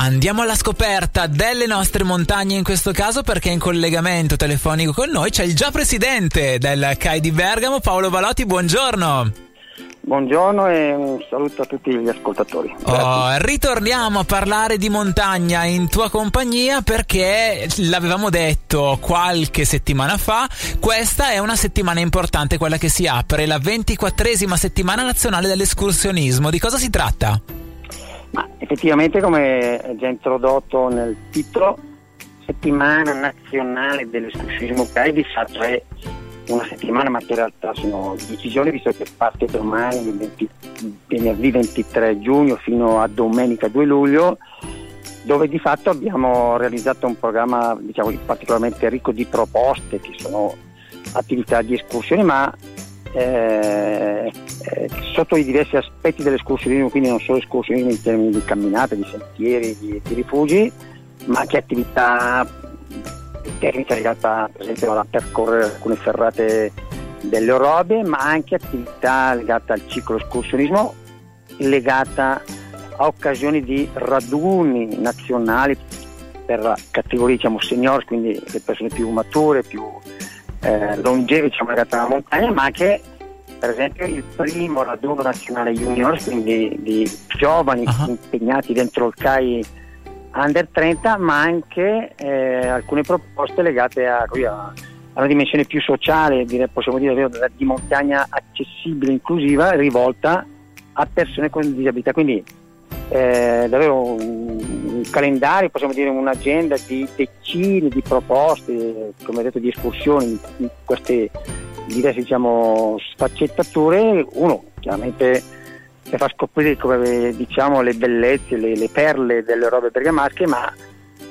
Andiamo alla scoperta delle nostre montagne in questo caso perché in collegamento telefonico con noi c'è il già presidente del CAI di Bergamo, Paolo Valotti, buongiorno. Buongiorno e un saluto a tutti gli ascoltatori. Oh, ritorniamo a parlare di montagna in tua compagnia perché l'avevamo detto qualche settimana fa, questa è una settimana importante, quella che si apre, la ventiquattresima settimana nazionale dell'escursionismo. Di cosa si tratta? Ma effettivamente come già introdotto nel titolo, settimana nazionale dell'escursionismo CAI di fatto è una settimana, ma in realtà sono 10 giorni, visto che parte domani, 20, venerdì 23 giugno fino a domenica 2 luglio, dove di fatto abbiamo realizzato un programma diciamo, particolarmente ricco di proposte, che sono attività di escursione, ma eh, eh, sotto i diversi aspetti dell'escursionismo, quindi non solo escursionismo in termini di camminate, di sentieri, di, di rifugi, ma anche attività tecnica legata per esempio a percorrere alcune ferrate delle Orobe, ma anche attività legate al ciclo escursionismo, legata a occasioni di raduni nazionali per categorie diciamo senior, quindi le persone più mature, più eh, longeve diciamo, legate alla montagna, ma anche per esempio il primo raduno nazionale junior, quindi di giovani uh-huh. impegnati dentro il CAI under 30, ma anche eh, alcune proposte legate a, a, a, una dimensione più sociale, dire, possiamo dire di montagna accessibile, inclusiva, rivolta a persone con disabilità. Quindi eh, davvero un, un, calendario, possiamo dire un'agenda di decine di proposte, come detto, di escursioni in queste diverse diciamo, sfaccettature. Uno, chiaramente che fa scoprire come diciamo le bellezze, le, le perle delle robe bergamasche, ma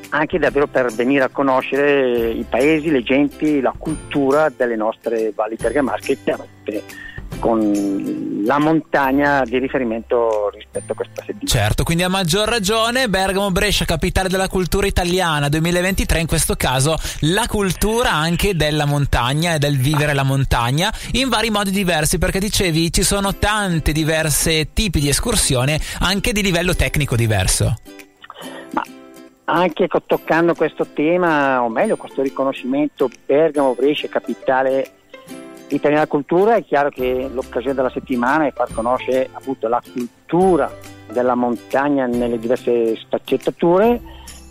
anche davvero per venire a conoscere i paesi, le genti, la cultura delle nostre valli bergamasche, chiaramente con la montagna di riferimento rispetto a questa settimana. Certo, quindi a maggior ragione Bergamo Brescia, capitale della cultura italiana 2023, in questo caso la cultura anche della montagna e del vivere la montagna in vari modi diversi, perché dicevi ci sono tanti diversi tipi di escursione anche di livello tecnico diverso. Ma anche toccando questo tema, o meglio questo riconoscimento Bergamo Brescia, capitale italiana cultura è chiaro che l'occasione della settimana è far conoscere appunto la cultura della montagna nelle diverse sfaccettature,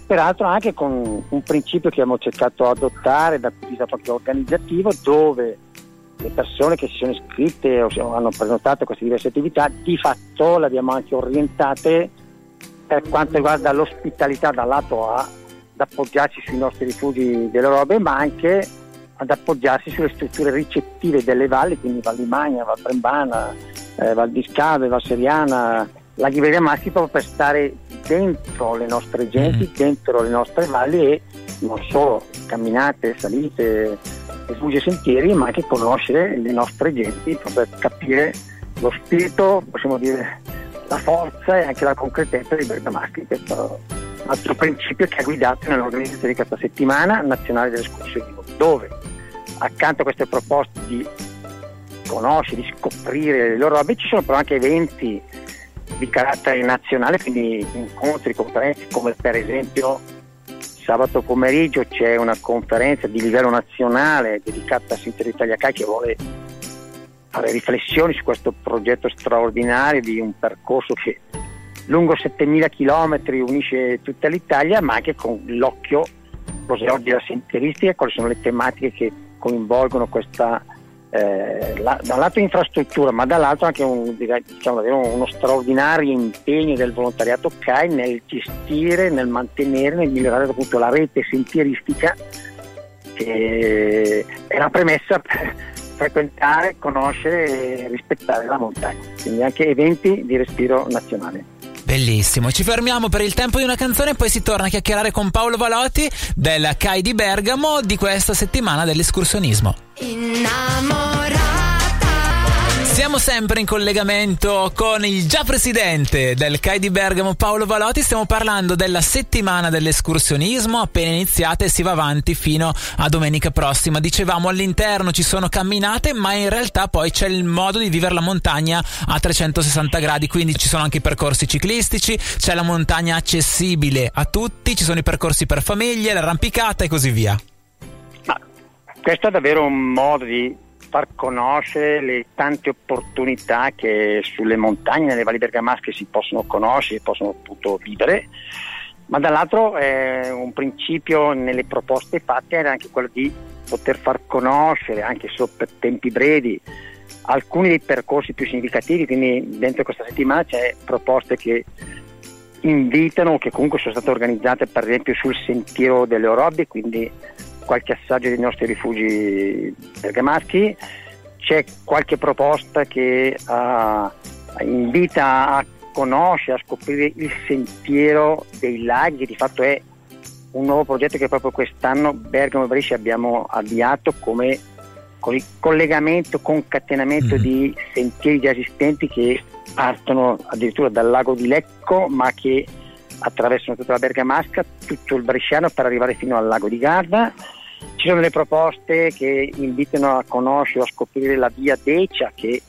peraltro anche con un principio che abbiamo cercato di adottare dal punto di vista proprio organizzativo, dove le persone che si sono iscritte o hanno prenotato queste diverse attività, di fatto le abbiamo anche orientate per quanto riguarda l'ospitalità dal lato A, ad appoggiarci sui nostri rifugi delle robe, ma anche ad appoggiarsi sulle strutture ricettive delle valli, quindi Val di Magna, Val Brembana, eh, Val di Scave, Val Seriana, la Ghiveria Maschi proprio per stare dentro le nostre genti, mm. dentro le nostre valli e non solo camminate, salite, rifugi e sentieri, ma anche conoscere le nostre genti proprio per capire lo spirito, possiamo dire la forza e anche la concretezza dei bergamaschi. Questo è un altro principio che ha guidato nell'organizzazione di questa settimana nazionale dell'escursionismo, dove accanto a queste proposte di conoscere, di scoprire le loro robe, ci sono però anche eventi di carattere nazionale, quindi incontri, conferenze, come per esempio sabato pomeriggio c'è una conferenza di livello nazionale dedicata a Sinter Italia CAI che vuole fare riflessioni su questo progetto straordinario di un percorso che lungo 7000 km unisce tutta l'Italia, ma anche con l'occhio cos'è oggi la senteristica, quali sono le tematiche che coinvolgono questa, eh, la, da un lato infrastruttura, ma dall'altro anche un, diciamo, uno straordinario impegno del volontariato CAI nel gestire, nel mantenere, nel migliorare appunto la rete sentieristica che è la premessa per frequentare, conoscere e rispettare la montagna, quindi anche eventi di respiro nazionale. Bellissimo, ci fermiamo per il tempo di una canzone e poi si torna a chiacchierare con Paolo Valotti del CAI di Bergamo di questa settimana dell'escursionismo. Innamorata Siamo sempre in collegamento con il già presidente del CAI di Bergamo, Paolo Valotti. Stiamo parlando della settimana dell'escursionismo appena iniziata e si va avanti fino a domenica prossima. Dicevamo all'interno ci sono camminate, ma in realtà poi c'è il modo di vivere la montagna a 360 gradi, quindi ci sono anche i percorsi ciclistici, c'è la montagna accessibile a tutti, ci sono i percorsi per famiglie, l'arrampicata e così via. Ma questo è davvero un modo di far conoscere le tante opportunità che sulle montagne, nelle valli bergamasche si possono conoscere, possono appunto vivere, ma dall'altro eh, un principio nelle proposte fatte era anche quello di poter far conoscere, anche solo per tempi brevi, alcuni dei percorsi più significativi, quindi dentro questa settimana c'è proposte che invitano, che comunque sono state organizzate per esempio sul sentiero delle Orobie, quindi qualche assaggio dei nostri rifugi bergamaschi, c'è qualche proposta che uh, invita a conoscere, a scoprire il sentiero dei laghi, di fatto è un nuovo progetto che proprio quest'anno Bergamo e Brescia abbiamo avviato come collegamento, concatenamento mm. di sentieri già esistenti che partono addirittura dal lago di Lecco ma che attraversano tutta la Bergamasca, tutto il Bresciano per arrivare fino al lago di Garda. Ci sono delle proposte che invitano a conoscere, a scoprire la via Decia, che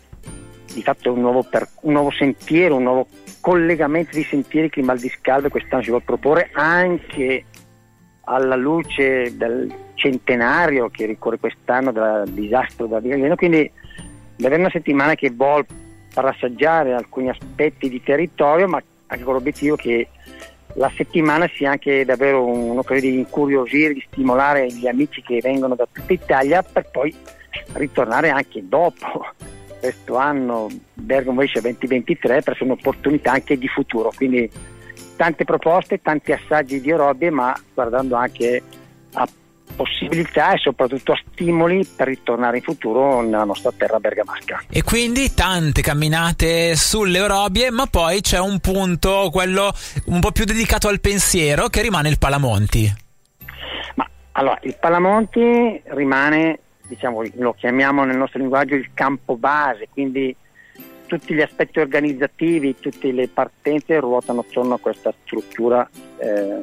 di fatto è un nuovo, per, un nuovo sentiero, un nuovo collegamento di sentieri che il Mal di Scalve quest'anno si vuole proporre anche alla luce del centenario che ricorre quest'anno del disastro della Vigliano, quindi davvero una settimana che vuole far assaggiare alcuni aspetti di territorio, ma anche con l'obiettivo che la settimana sia anche davvero un'occasione di incuriosire, di stimolare gli amici che vengono da tutta Italia per poi ritornare anche dopo questo anno Bergamo esce 2023 per essere un'opportunità anche di futuro. Quindi tante proposte, tanti assaggi di aerobie, ma guardando anche a possibilità e soprattutto a stimoli per ritornare in futuro nella nostra terra bergamasca. E quindi tante camminate sulle orobie, ma poi c'è un punto, quello un po' più dedicato al pensiero, che rimane il Palamonti. Ma allora, il Palamonti rimane, diciamo, lo chiamiamo nel nostro linguaggio il campo base, quindi tutti gli aspetti organizzativi, tutte le partenze ruotano attorno a questa struttura eh,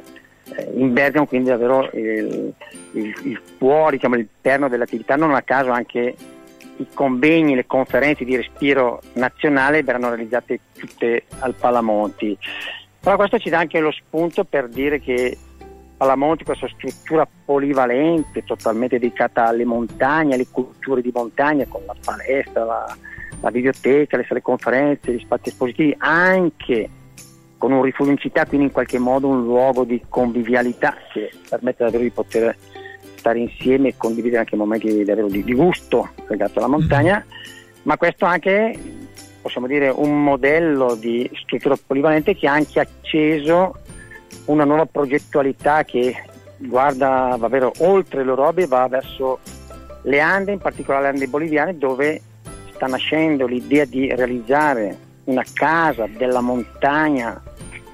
in Bergamo quindi davvero il, il, il cuore, diciamo, il perno dell'attività, non a caso anche i convegni, le conferenze di respiro nazionale verranno realizzate tutte al Palamonti. Però questo ci dà anche lo spunto per dire che Palamonti, questa struttura polivalente, totalmente dedicata alle montagne, alle culture di montagna, con la palestra, la, la biblioteca, le sale conferenze, gli spazi espositivi, anche con un rifugio in città, quindi in qualche modo un luogo di convivialità che permette davvero di poter stare insieme e condividere anche momenti davvero di, di gusto legati alla montagna, ma questo anche possiamo dire un modello di struttura polivalente che ha anche acceso una nuova progettualità che guarda davvero oltre l'Europa e va verso le Ande, in particolare le Ande boliviane, dove sta nascendo l'idea di realizzare una casa della montagna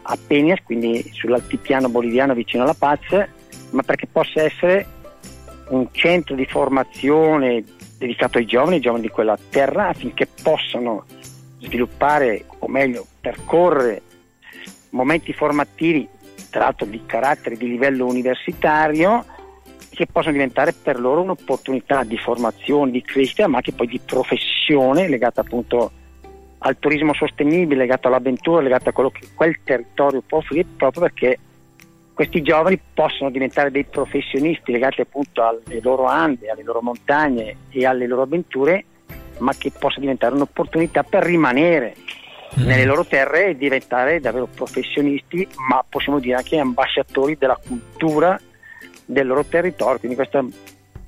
a Peñas, quindi sull'altipiano boliviano vicino alla Paz, ma perché possa essere un centro di formazione dedicato ai giovani, ai giovani di quella terra, affinché possano sviluppare, o meglio, percorrere momenti formativi, tra l'altro di carattere di livello universitario, che possono diventare per loro un'opportunità di formazione, di crescita, ma anche poi di professione legata appunto al turismo sostenibile, legato all'avventura, legato a quello che quel territorio può offrire, proprio perché questi giovani possono diventare dei professionisti legati appunto alle loro ande, alle loro montagne e alle loro avventure, ma che possa diventare un'opportunità per rimanere mm. nelle loro terre e diventare davvero professionisti, ma possiamo dire anche ambasciatori della cultura del loro territorio. Quindi questa è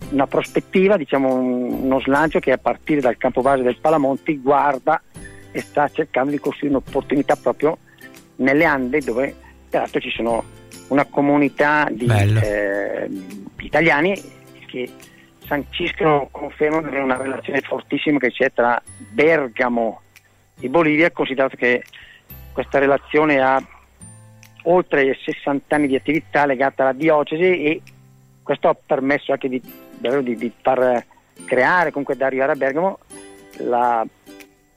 una prospettiva, diciamo uno slancio che a partire dal campo base del Palamonti guarda e sta cercando di costruire un'opportunità proprio nelle Ande dove peraltro ci sono una comunità di eh, italiani che sanciscono, confermano una relazione fortissima che c'è tra Bergamo e Bolivia, considerato che questa relazione ha oltre 60 anni di attività legata alla diocesi e questo ha permesso anche di, di, di far creare, comunque da arrivare a Bergamo, la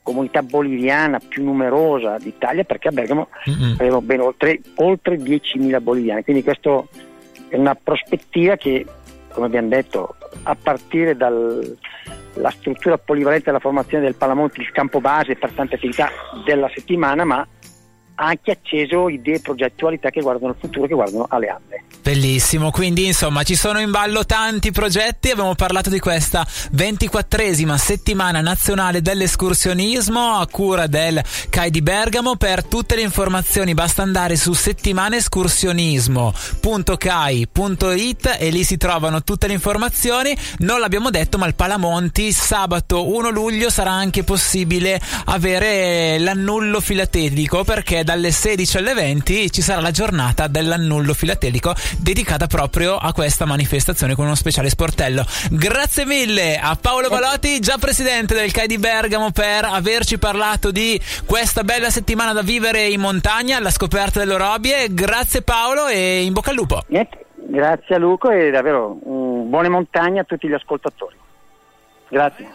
comunità boliviana più numerosa d'Italia perché a Bergamo mm-hmm. avevano ben oltre, oltre 10.000 boliviani, quindi questa è una prospettiva che, come abbiamo detto, a partire dalla struttura polivalente della formazione del Palamonti, il campo base per tante attività della settimana, ma ha anche acceso idee e progettualità che guardano il futuro, che guardano alle Ande. Bellissimo, quindi insomma ci sono in ballo tanti progetti, abbiamo parlato di questa 24esima settimana nazionale dell'escursionismo a cura del CAI di Bergamo, per tutte le informazioni basta andare su settimanescursionismo.cai.it e lì si trovano tutte le informazioni, non l'abbiamo detto ma il Palamonti sabato 1 luglio sarà anche possibile avere l'annullo filatelico perché dalle 16 alle 20 ci sarà la giornata dell'annullo filatelico dedicata proprio a questa manifestazione con uno speciale sportello. Grazie mille a Paolo Balotti, già presidente del CAI di Bergamo, per averci parlato di questa bella settimana da vivere in montagna, alla scoperta dell'Orobie. Grazie Paolo e in bocca al lupo. Grazie a Luco e davvero buone montagne a tutti gli ascoltatori. Grazie.